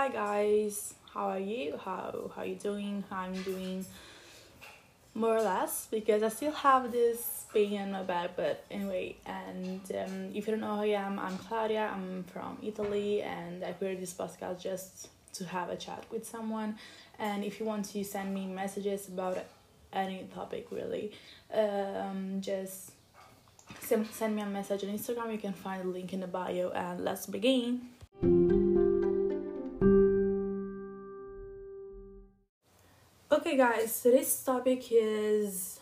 hi guys. How are you? How how you doing? How i'm doing more or less because i still have this pain in my back but anyway and um, if you don't know who i am i'm claudia. I'm from italy and i created this podcast just to have a chat with someone. And if you want to send me messages about any topic really um, just send, send me a message on instagram. You can find the link in the bio. And let's begin Okay, guys, today's topic is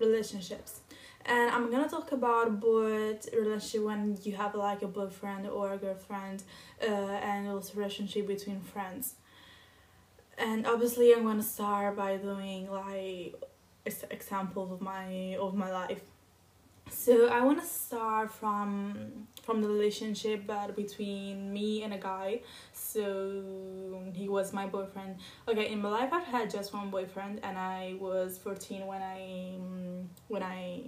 relationships, and I'm gonna talk about both relationship when you have like a boyfriend or a girlfriend, uh, and also relationship between friends. And obviously, I'm gonna start by doing like examples of my of my life so i want to start from from the relationship but between me and a guy. So he was my boyfriend. Okay in my life i've had just one boyfriend and i was 14 when i when i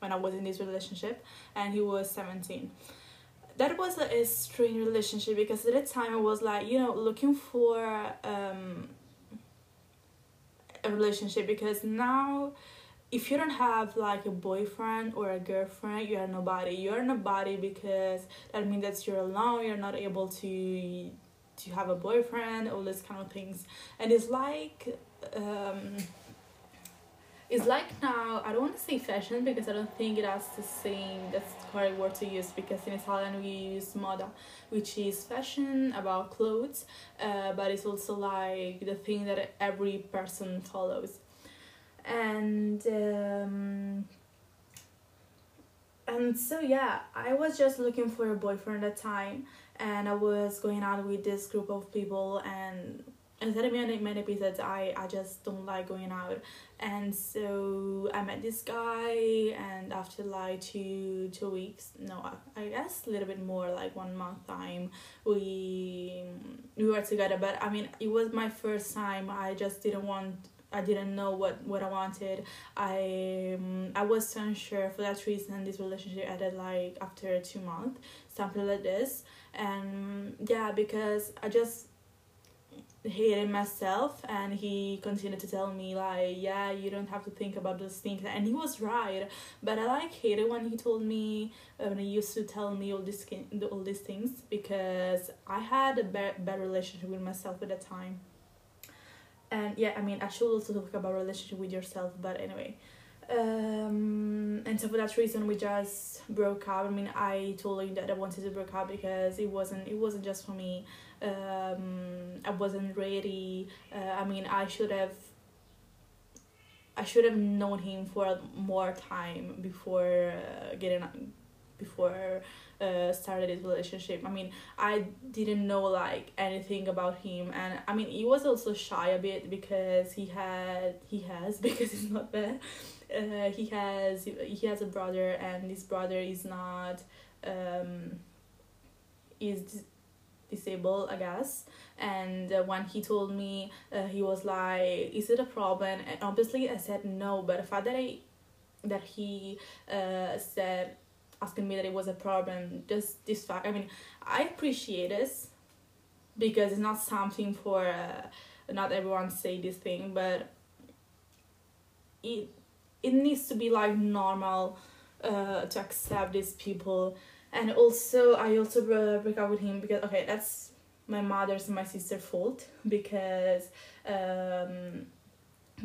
when i was in this relationship and he was 17 that was a, a strange relationship because at the time i was like you know looking for um a relationship because now if you don't have like a boyfriend or a girlfriend you are nobody. You're nobody because that means that you're alone you're not able to to have a boyfriend all these kind of things. And it's like um it's like now i don't want to say fashion because i don't think it has the same that's the correct word to use because in italian we use moda which is fashion about clothes uh, but it's also like the thing that every person follows and um, and so yeah i was just looking for a boyfriend at the time and i was going out with this group of people and instead of many many episodes i i just don't like going out. And so i met this guy and after like two two weeks no i, I guess a little bit more like one month time we we were together. But i mean it was my first time. I just didn't want I didn't know what what I wanted. I um, I was unsure for that reason. This relationship ended like after two months, something like this. And yeah, because I just hated myself and he continued to tell me like yeah you don't have to think about those things and he was right but i like hated when he told me when he used to tell me all this all these things because i had a bad, bad relationship with myself at the time and yeah i mean i should also talk about relationship with yourself but anyway. Um and so for that reason we just broke up. I mean i told him that i wanted to break up because it wasn't it wasn't just for me. Um i wasn't ready. Uh, i mean i should have i should have known him for more time before uh, getting before uh, started his relationship. I mean, I didn't know like anything about him, and I mean, he was also shy a bit because he had he has because he's not there. Uh, he has he has a brother, and this brother is not um, is disabled, I guess. And uh, when he told me, uh, he was like, "Is it a problem?" And obviously, I said no. But the fact that I that he uh, said asking me that it was a problem just this fact i mean i appreciate this because it's not something for uh, not everyone say this thing but it it needs to be like normal uh, to accept these people. And also i also break up with him because okay that's my mother's and my sister's fault because um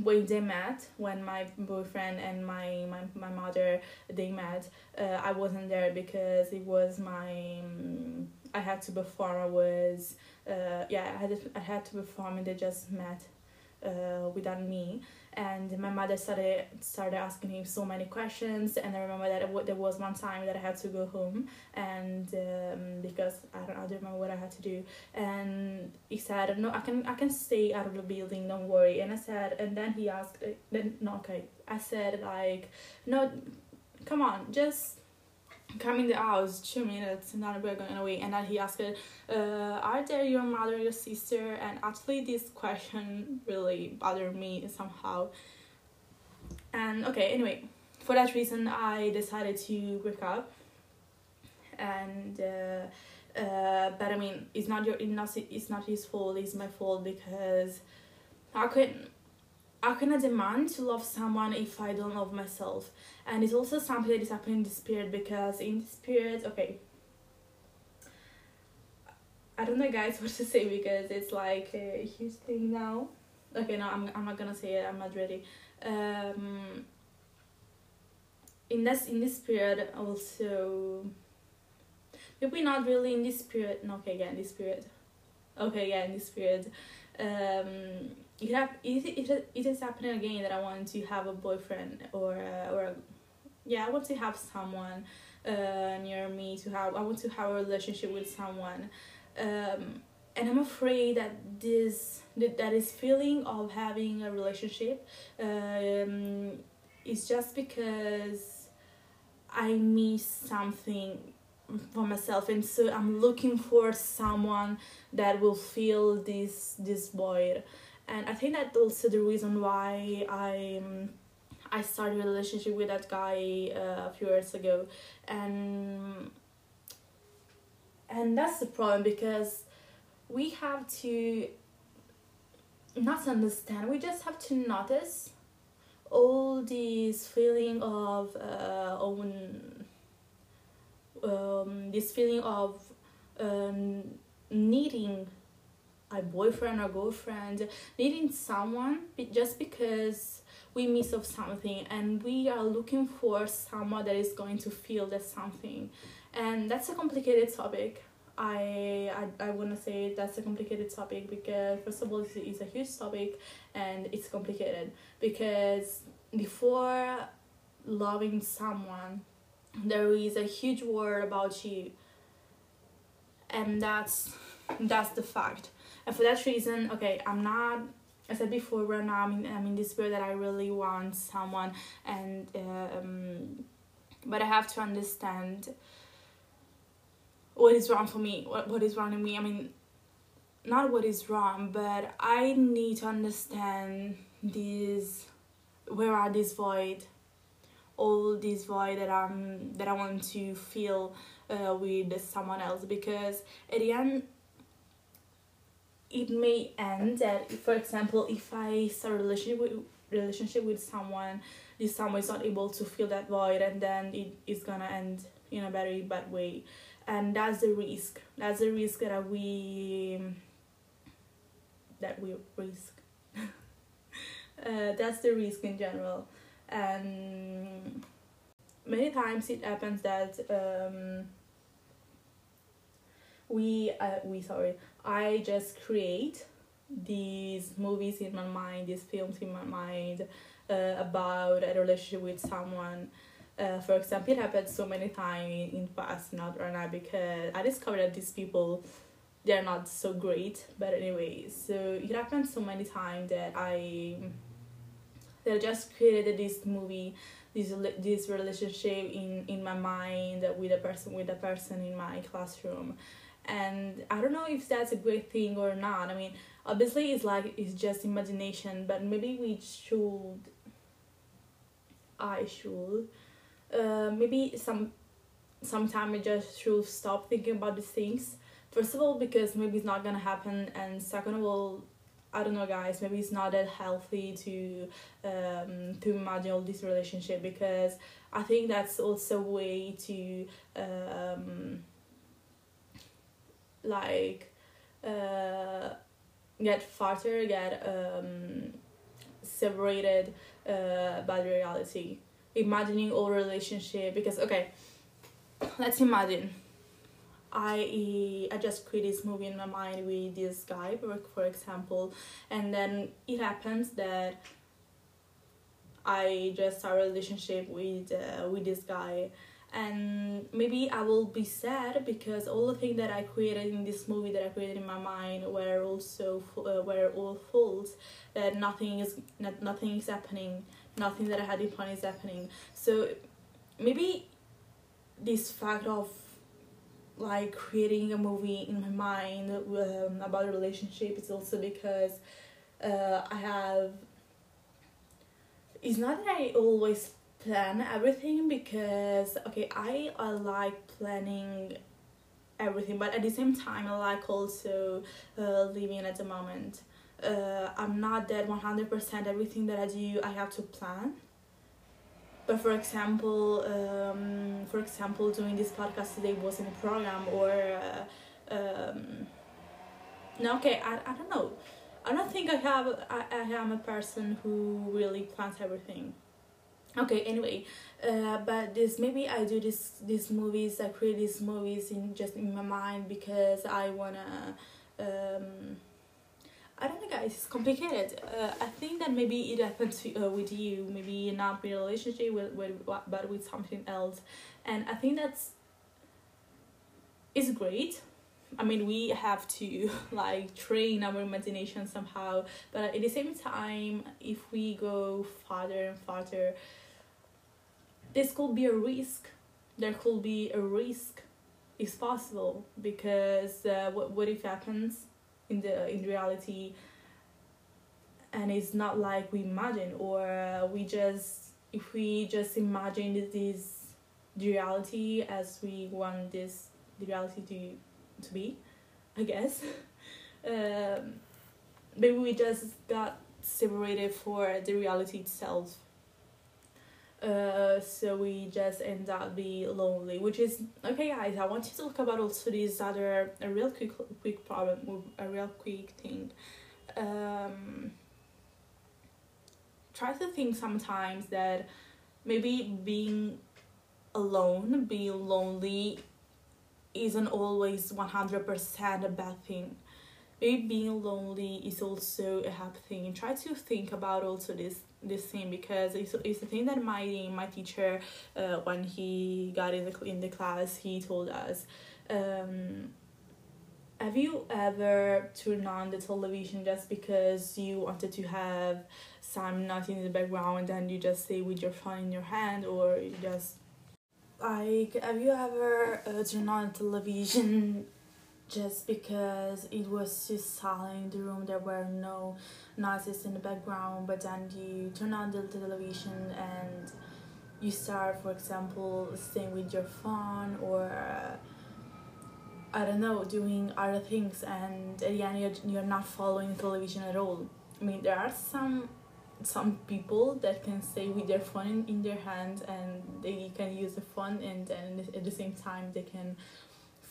when they met when my boyfriend and my my, my mother they met uh, i wasn't there because it was my um, i had to perform i was uh, yeah i had i had to perform and they just met uh, without me. And my mother started started asking him so many questions and i remember that w- there was one time that i had to go home and um, because I don't, I don't remember what i had to do. And said no i can i can stay out of the building don't worry. And i said and then he asked then no okay. I said like no come on just come in the house two minutes and then we're going away. And then he asked uh, are there your mother your sister? And actually this question really bothered me somehow. And okay anyway for that reason i decided to break up. And uh, uh, but I mean it's not your it's not, it's not his fault it's my fault because how can I demand to love someone if I don't love myself. And it's also something that is happening in this period because in this period okay. I don't know guys what to say because it's like a huge thing now. Okay no I'm, I'm not gonna say it I'm not ready. Um in this in this period also maybe not really in this period no okay in this period. Okay yeah in this period. Um it, have, it, it, it is happening again that I want to have a boyfriend or uh, or a, yeah I want to have someone uh, near me to have I want to have a relationship with someone. Um, and I'm afraid that this that, that is feeling of having a relationship um, is just because I miss something for myself. And so I'm looking for someone that will fill this this void. And I think that's also the reason why I I started a relationship with that guy uh, a few years ago. And and that's the problem because we have to not understand. We just have to notice all these feeling of uh, own um, this feeling of um, needing a boyfriend or girlfriend needing someone just because we miss of something and we are looking for someone that is going to feel that something. And that's a complicated topic. I I, I want to say that's a complicated topic because first of all it's, it's a huge topic and it's complicated because before loving someone there is a huge word about you. And that's that's the fact. And for that reason okay i'm not I said before right now I'm in, I'm in this period that I really want someone. And um, but I have to understand what is wrong for me what, what is wrong in me. I mean not what is wrong but I need to understand these where are these void all this void that I'm that I want to feel uh, with someone else because at the end it may end that for example if I start a relationship with relationship with someone this someone is not able to fill that void and then it is gonna end in a very bad way. And that's the risk. That's the risk that we that we risk. Uh, that's the risk in general and many times it happens that um, we uh, we sorry i just create these movies in my mind these films in my mind uh, about a relationship with someone. Uh, for example it happened so many times in, in past not right now because i discovered that these people they're not so great. But anyway so it happened so many times that i that I just created this movie this this relationship in in my mind with a person with a person in my classroom. And i don't know if that's a great thing or not. I mean obviously it's like it's just imagination but maybe we should i should uh, maybe some sometime I just should stop thinking about these things. First of all because maybe it's not gonna happen and second of all I don't know guys maybe it's not that healthy to um to imagine all this relationship because I think that's also a way to um like uh get farther get um separated uh by reality. Imagining all relationship because okay let's imagine I I just create this movie in my mind with this guy, for example, and then it happens that I just start a relationship with uh, with this guy, and maybe I will be sad because all the things that I created in this movie that I created in my mind were also uh, were all false. That nothing is not, nothing is happening. Nothing that I had in plan is happening. So maybe this fact of like creating a movie in my mind um, about a relationship is also because uh, I have. It's not that I always plan everything because okay I, I like planning everything but at the same time i like also uh, living at the moment uh, i'm not that 100% everything that i do i have to plan but for example um, for example doing this podcast today wasn't a program or uh, um, no okay I, I don't know. I don't think i have I, I am a person who really plans everything. Okay anyway uh, but this maybe i do this these movies i create these movies in just in my mind because i wanna um, I don't guys. It's complicated. Uh, I think that maybe it happens uh, with you. Maybe not with a relationship, with, with but with something else, and I think that's is great. I mean, we have to like train our imagination somehow, but at the same time, if we go farther and farther, this could be a risk. There could be a risk. It's possible because uh, what what if happens? In the in reality. And it's not like we imagine or uh, we just if we just imagine this reality as we want this reality to to be i guess. Um, maybe we just got separated for the reality itself uh, so we just end up be lonely which is okay guys i want to talk about also this other a real quick quick problem a real quick thing. Um try to think sometimes that maybe being alone being lonely isn't always 100% a bad thing. Maybe being lonely is also a happy thing. Try to think about also this this thing because it's, it's a thing that my my teacher uh, when he got in the in the class he told us um, have you ever turned on the television just because you wanted to have some nothing in the background and you just stay with your phone in your hand or you just like have you ever uh, turned on the television just because it was just silent in the room there were no noises in the background but then you turn on the television and you start for example staying with your phone or uh, I don't know doing other things and at the end you're, you're not following the television at all. I mean there are some some people that can stay with their phone in, in their hand and they can use the phone and then at the same time they can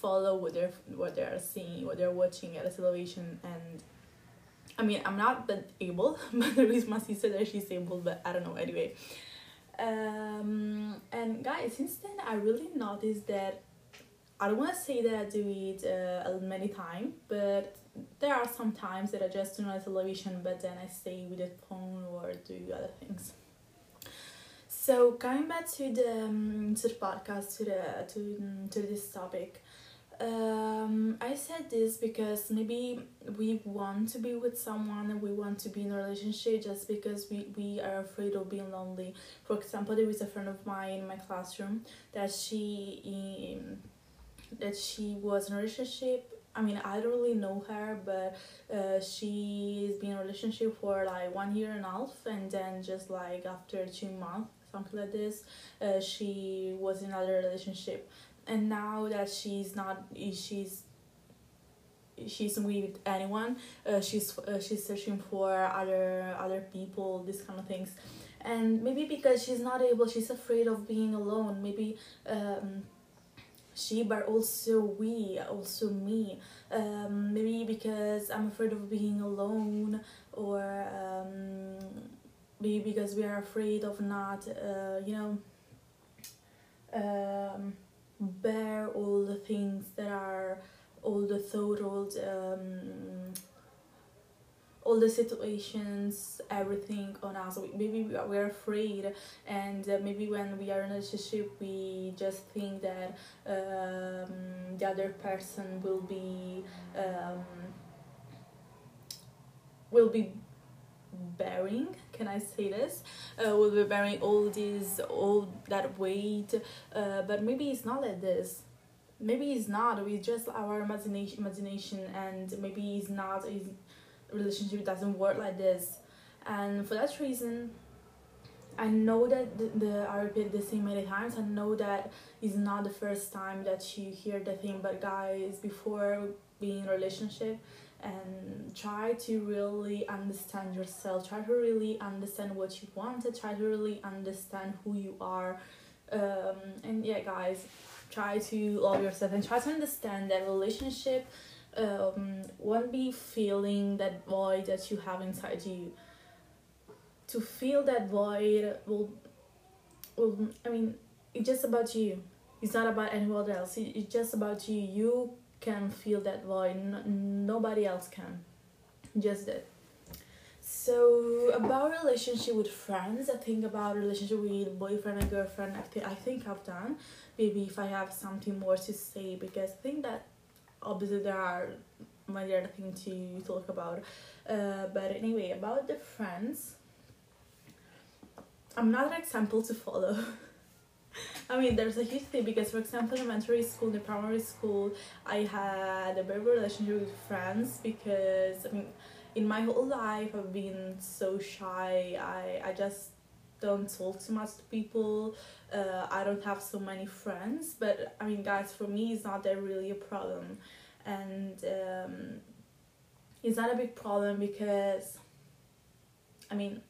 follow what they're what they're seeing, what they're watching at the television, and I mean I'm not that able, but there is my sister that she's able, but I don't know anyway. Um, and guys, since then I really noticed that I don't want to say that I do it uh, many times, but there are some times that I just turn on television, but then I stay with the phone or do other things. So coming back to the um, to the podcast to the to to this topic, um, I said this because maybe we want to be with someone and we want to be in a relationship just because we, we are afraid of being lonely. For example, there is a friend of mine in my classroom that she um, that she was in a relationship. I mean, I don't really know her, but uh, she's been in a relationship for like one year and a half, and then just like after two months, something like this, uh, she was in another relationship and now that she's not she's she's with anyone uh, she's uh, she's searching for other other people this kind of things. And maybe because she's not able she's afraid of being alone. Maybe um she but also we also me. Um maybe because i'm afraid of being alone or um maybe because we are afraid of not uh you know um bear all the things that are all the thought all the, um, all the situations everything on us. Maybe we're afraid and uh, maybe when we are in a relationship we just think that um, the other person will be um, will be bearing can i say this? Uh, will be bearing all this all that weight uh, but maybe it's not like this. Maybe it's not. We just our imagination imagination and maybe it's not his relationship doesn't work like this. And for that reason I know that the, the I repeat the same many times. I know that is not the first time that you hear the thing, but guys, before being in a relationship, and try to really understand yourself. Try to really understand what you want. Try to really understand who you are. Um, and yeah, guys, try to love yourself and try to understand that relationship um, won't be feeling that void that you have inside you to feel that void will, will I mean, it's just about you. It's not about anyone else. It's just about you. You can feel that void. No, nobody else can. Just that. So about relationship with friends, I think about relationship with boyfriend and girlfriend. I think I think I've done. Maybe if I have something more to say, because I think that obviously there are many other things to talk about. Uh, but anyway, about the friends, I'm not an example to follow. I mean, there's a huge thing because, for example, in elementary school, in primary school, I had a very relationship with friends because, I mean, in my whole life, I've been so shy. I, I just don't talk too much to people. Uh, I don't have so many friends. But, I mean, guys, for me, it's not that really a problem. And um, it's not a big problem because, I mean,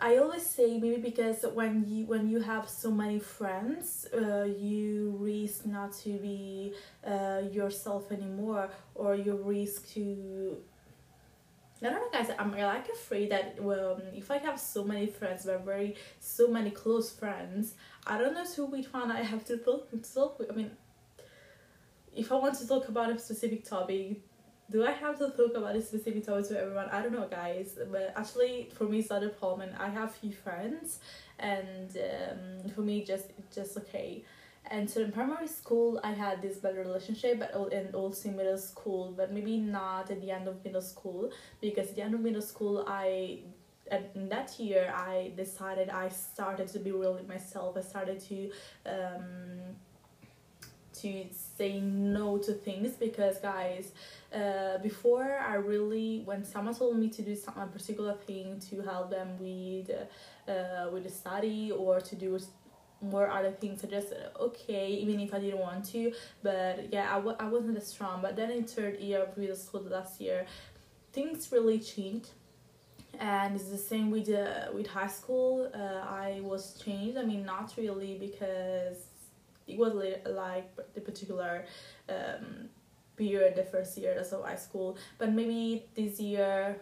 I always say maybe because when you when you have so many friends, uh, you risk not to be uh, yourself anymore, or you risk to. I don't know, guys. I'm like afraid that well, if I have so many friends, but very so many close friends, I don't know to which one I have to talk to talk. I mean, if I want to talk about a specific topic, do I have to talk about this specific topic to everyone? I don't know, guys. But actually, for me, it's not a problem. And I have few friends, and um, for me, just just okay. And so in primary school, I had this better relationship, but in also middle school, but maybe not at the end of middle school, because at the end of middle school, I in that year I decided I started to be real with myself. I started to um, to say no to things because guys uh, before I really when someone told me to do some a particular thing to help them with uh, with the study or to do more other things I just okay even if I didn't want to but yeah I w- I wasn't as strong. But then in third year of middle school last year things really changed. And it's the same with uh, with high school. Uh, I was changed I mean not really because it was like the particular um, period the first year of high school but maybe this year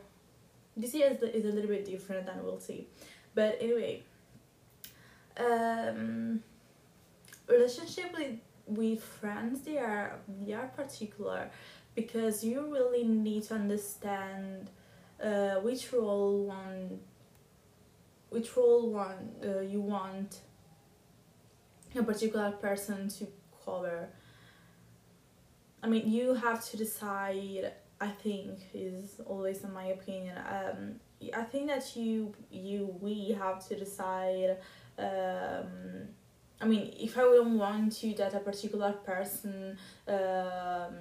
this year is, is a little bit different and we'll see. But anyway um relationship with with friends they are they are particular because you really need to understand uh, which role one which role one uh, you want a particular person to cover I mean, you have to decide. I think is always in my opinion. Um, I think that you you we have to decide. Um, I mean, if I don't want to that a particular person um,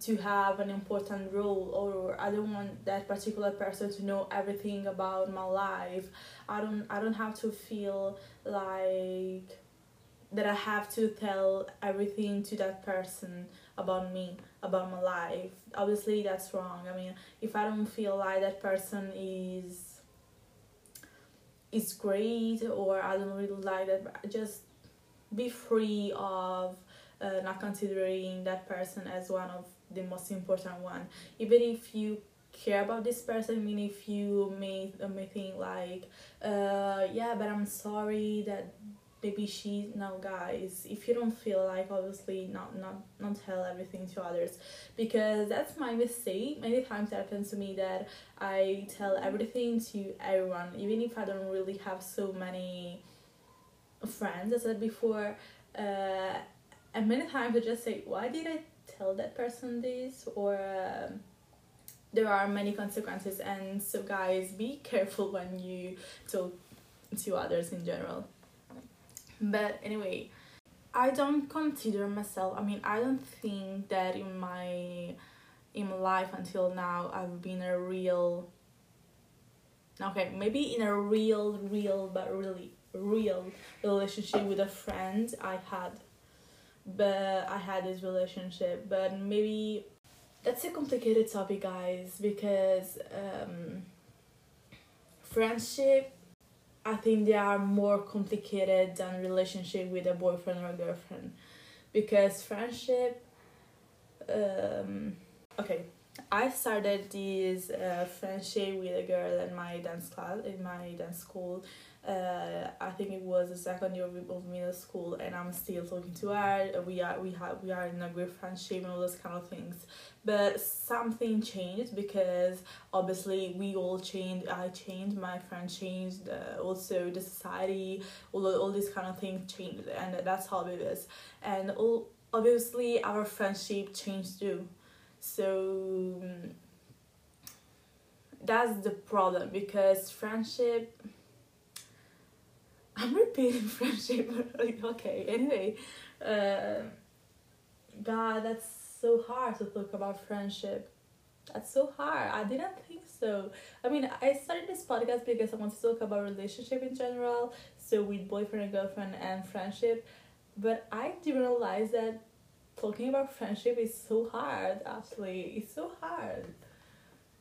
to have an important role, or I don't want that particular person to know everything about my life, I don't I don't have to feel like that I have to tell everything to that person about me, about my life. Obviously, that's wrong. I mean, if I don't feel like that person is is great or I don't really like that, just be free of uh, not considering that person as one of the most important one. Even if you care about this person, I mean, if you may, may think like, uh, yeah, but I'm sorry that maybe she now guys if you don't feel like obviously not not not tell everything to others. Because that's my mistake. Many times it happens to me that i tell everything to everyone. Even if i don't really have so many friends as i said before uh, and many times i just say why did i tell that person this? Or uh, there are many consequences. And so guys be careful when you talk to others in general but anyway, I don't consider myself. I mean, I don't think that in my in my life until now I've been a real okay maybe in a real real but really real relationship with a friend i had but i had this relationship but maybe that's a complicated topic guys because um friendship i think they are more complicated than relationship with a boyfriend or a girlfriend because friendship um okay I started this uh, friendship with a girl in my dance class in my dance school. Uh, I think it was the second year of, middle school, and I'm still talking to her. We are we have we are in a great friendship and all those kind of things. But something changed because obviously we all changed. I changed, my friend changed, uh, also the society, all all these kind of things changed, and that's how it is. And all obviously our friendship changed too so that's the problem because friendship i'm repeating friendship okay anyway uh, god that's so hard to talk about friendship. That's so hard. I didn't think so. I mean i started this podcast because i want to talk about relationship in general so with boyfriend and girlfriend and friendship. But i didn't realize that talking about friendship is so hard actually. It's so hard.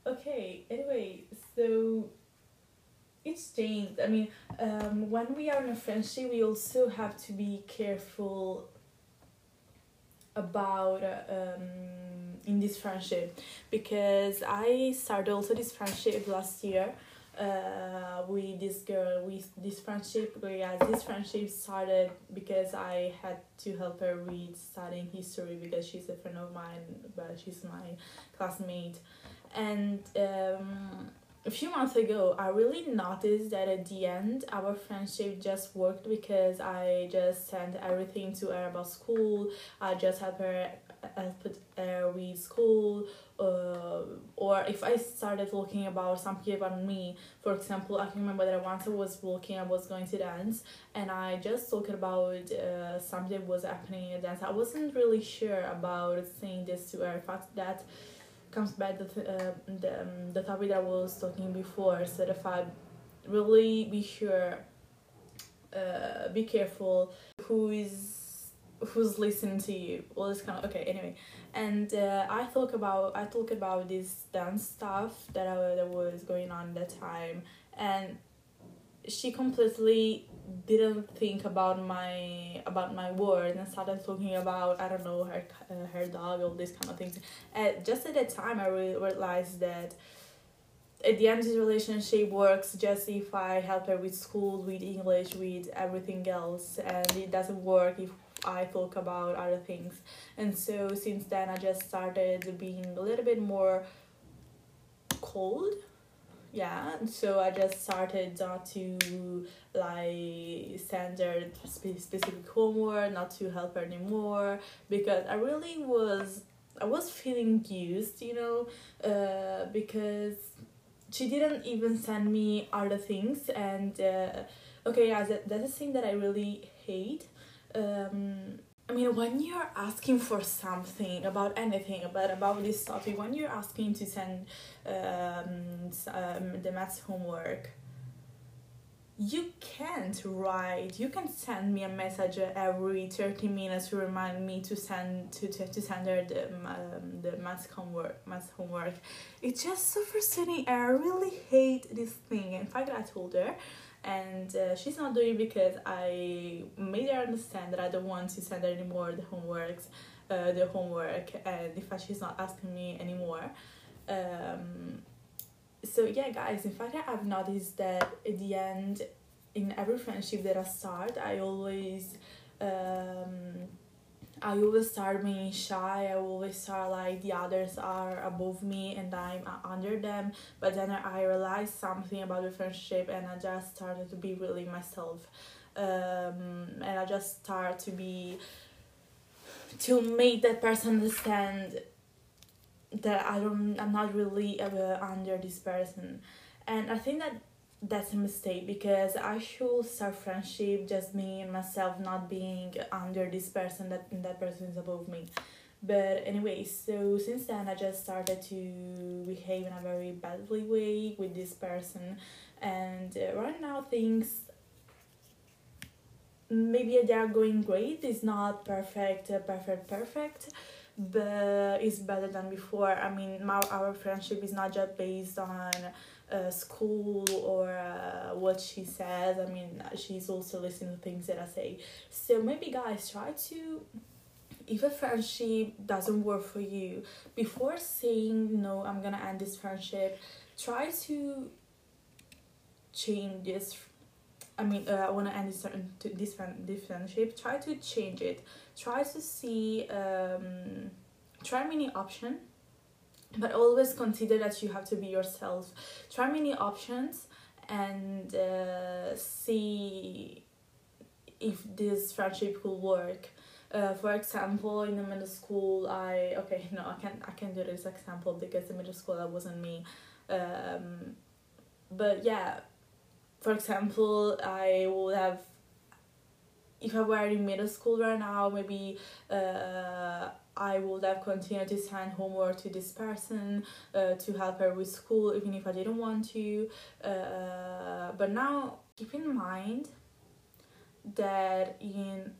Okay anyway so it's changed i mean um, when we are in a friendship we also have to be careful about um, in this friendship. Because i started also this friendship last year uh, with this girl with this friendship whereas this friendship started because i had to help her with studying history because she's a friend of mine but she's my classmate. And um, a few months ago i really noticed that at the end our friendship just worked because i just sent everything to her about school i just helped her uh, put her with school uh, or if I started talking about something about me, for example, I can remember that once I was walking, I was going to dance, and I just talked about uh, something was happening in dance. I wasn't really sure about saying this to her. Fact, that comes back to the, uh, the, um, the topic that I was talking before. So if I really be sure, uh, be careful who is who's listening to you all this kind of okay anyway and uh, i talk about i talk about this dance stuff that I, that was going on at that time and she completely didn't think about my about my words and started talking about I don't know her uh, her dog all these kind of things. And just at that time, I re- realized that at the end, this relationship works just if I help her with school, with English, with everything else, and it doesn't work if I talk about other things. And so since then, I just started being a little bit more cold. Yeah, so I just started not to like send her specific homework, not to help her anymore because I really was I was feeling used, you know, uh, because she didn't even send me other things and uh, okay yeah that, that's a thing that i really hate um, I mean, when you're asking for something about anything, about about this topic, when you're asking to send um, um, the maths homework, you can't write. You can send me a message every thirty minutes to remind me to send to to, to send her the um, the maths homework. Maths homework. It's just so frustrating. I really hate this thing. In fact, I told her and uh, she's not doing because I made her understand that I don't want to send her anymore the homeworks, uh, the homework, and in fact she's not asking me anymore. Um, so yeah, guys. In fact, I've noticed that at the end, in every friendship that I start, I always um, I always start being shy. I always start like the others are above me and I'm under them. But then I realized something about the friendship and I just started to be really myself. Um, and I just start to be to make that person understand that I don't I'm not really uh, under this person. And I think that that's a mistake because I should start friendship just me and myself, not being under this person that that person is above me. but anyway so since then i just started to behave in a very badly way with this person. And uh, right now things maybe they are going great. It's not perfect uh, perfect perfect but it's better than before. I mean my, our friendship is not just based on uh, school or uh, what she says i mean she's also listening to things that i say so maybe guys try to if a friendship doesn't work for you before saying no i'm gonna end this friendship try to change this I mean, uh, I want to end this this this friendship. Try to change it. Try to see. Um, try many options, but always consider that you have to be yourself. Try many options and uh, see if this friendship will work. Uh, for example, in the middle school, I okay no I can't I can't do this example because in middle school that wasn't me. Um, but yeah for example, I would have, if I were in middle school right now, maybe uh, I would have continued to send homework to this person uh, to help her with school, even if I didn't want to. Uh, but now, keep in mind that in,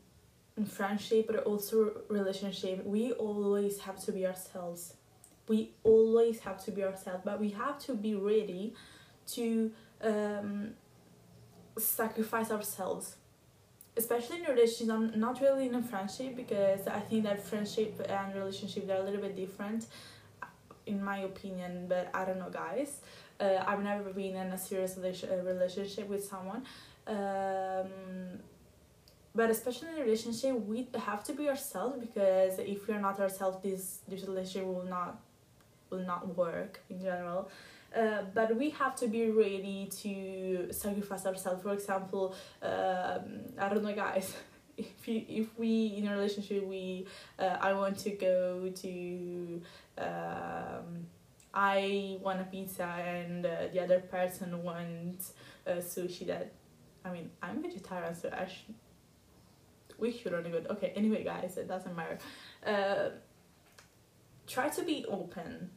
in friendship, but also relationship, we always have to be ourselves. We always have to be ourselves, but we have to be ready to um, sacrifice ourselves especially in relationships i'm not really in a friendship because i think that friendship and relationship they're a little bit different in my opinion but i don't know guys. Uh, i've never been in a serious uh, relationship with someone um, but especially in a relationship we have to be ourselves because if we're not ourselves this this relationship will not will not work in general uh, but we have to be ready to sacrifice ourselves. For example, um, I don't know, guys. If you, if we in a relationship we uh, I want to go to um, I want a pizza and uh, the other person wants uh, sushi that I mean I'm vegetarian so I sh- we shouldn't go okay anyway guys it doesn't matter uh, try to be open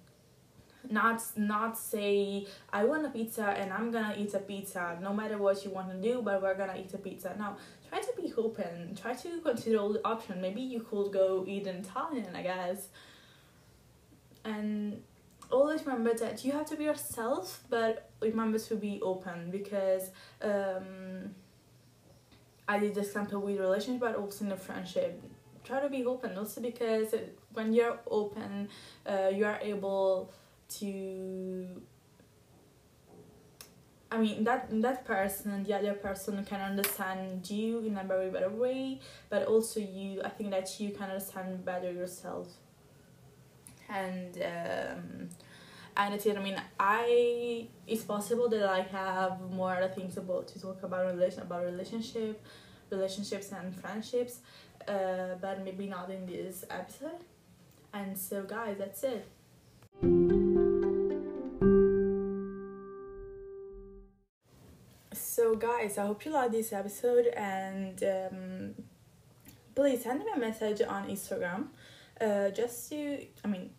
not not say i want a pizza and i'm gonna eat a pizza no matter what you want to do but we're gonna eat a pizza. Now try to be open. Try to consider all the options. Maybe you could go eat in italian i guess. And always remember that you have to be yourself but remember to be open because um i did this example with relationship but also in a friendship. Try to be open. Also because when you're open uh, you are able to I mean that that person and the other person can understand you in a very better way, but also you I think that you can understand better yourself. And um and I I mean I it's possible that I have more other things about to talk about relation about relationship, relationships and friendships, uh, but maybe not in this episode. And so guys, that's it. Guys, I hope you like this episode and um, please send me a message on Instagram. Uh, just to, I mean,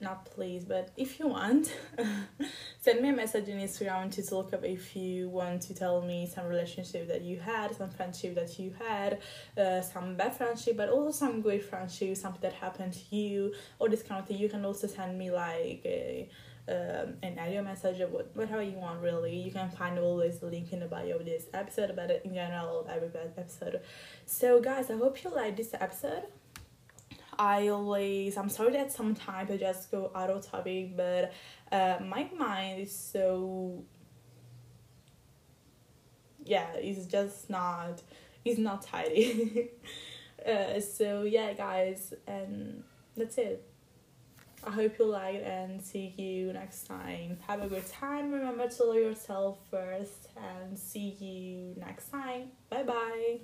not please, but if you want, send me a message on Instagram to talk about if you want to tell me some relationship that you had, some friendship that you had, uh, some bad friendship, but also some great friendship, something that happened to you, or this kind of thing. You can also send me like a, um, an audio message or whatever you want really. You can find always the link in the bio of this episode, but in general of every episode. So guys, I hope you like this episode. I always I'm sorry that sometimes I just go out of topic, but uh, my mind is so yeah, it's just not it's not tidy. uh, so yeah, guys, and that's it. I hope you like and see you next time. Have a good time. Remember to love yourself first and see you next time. Bye bye.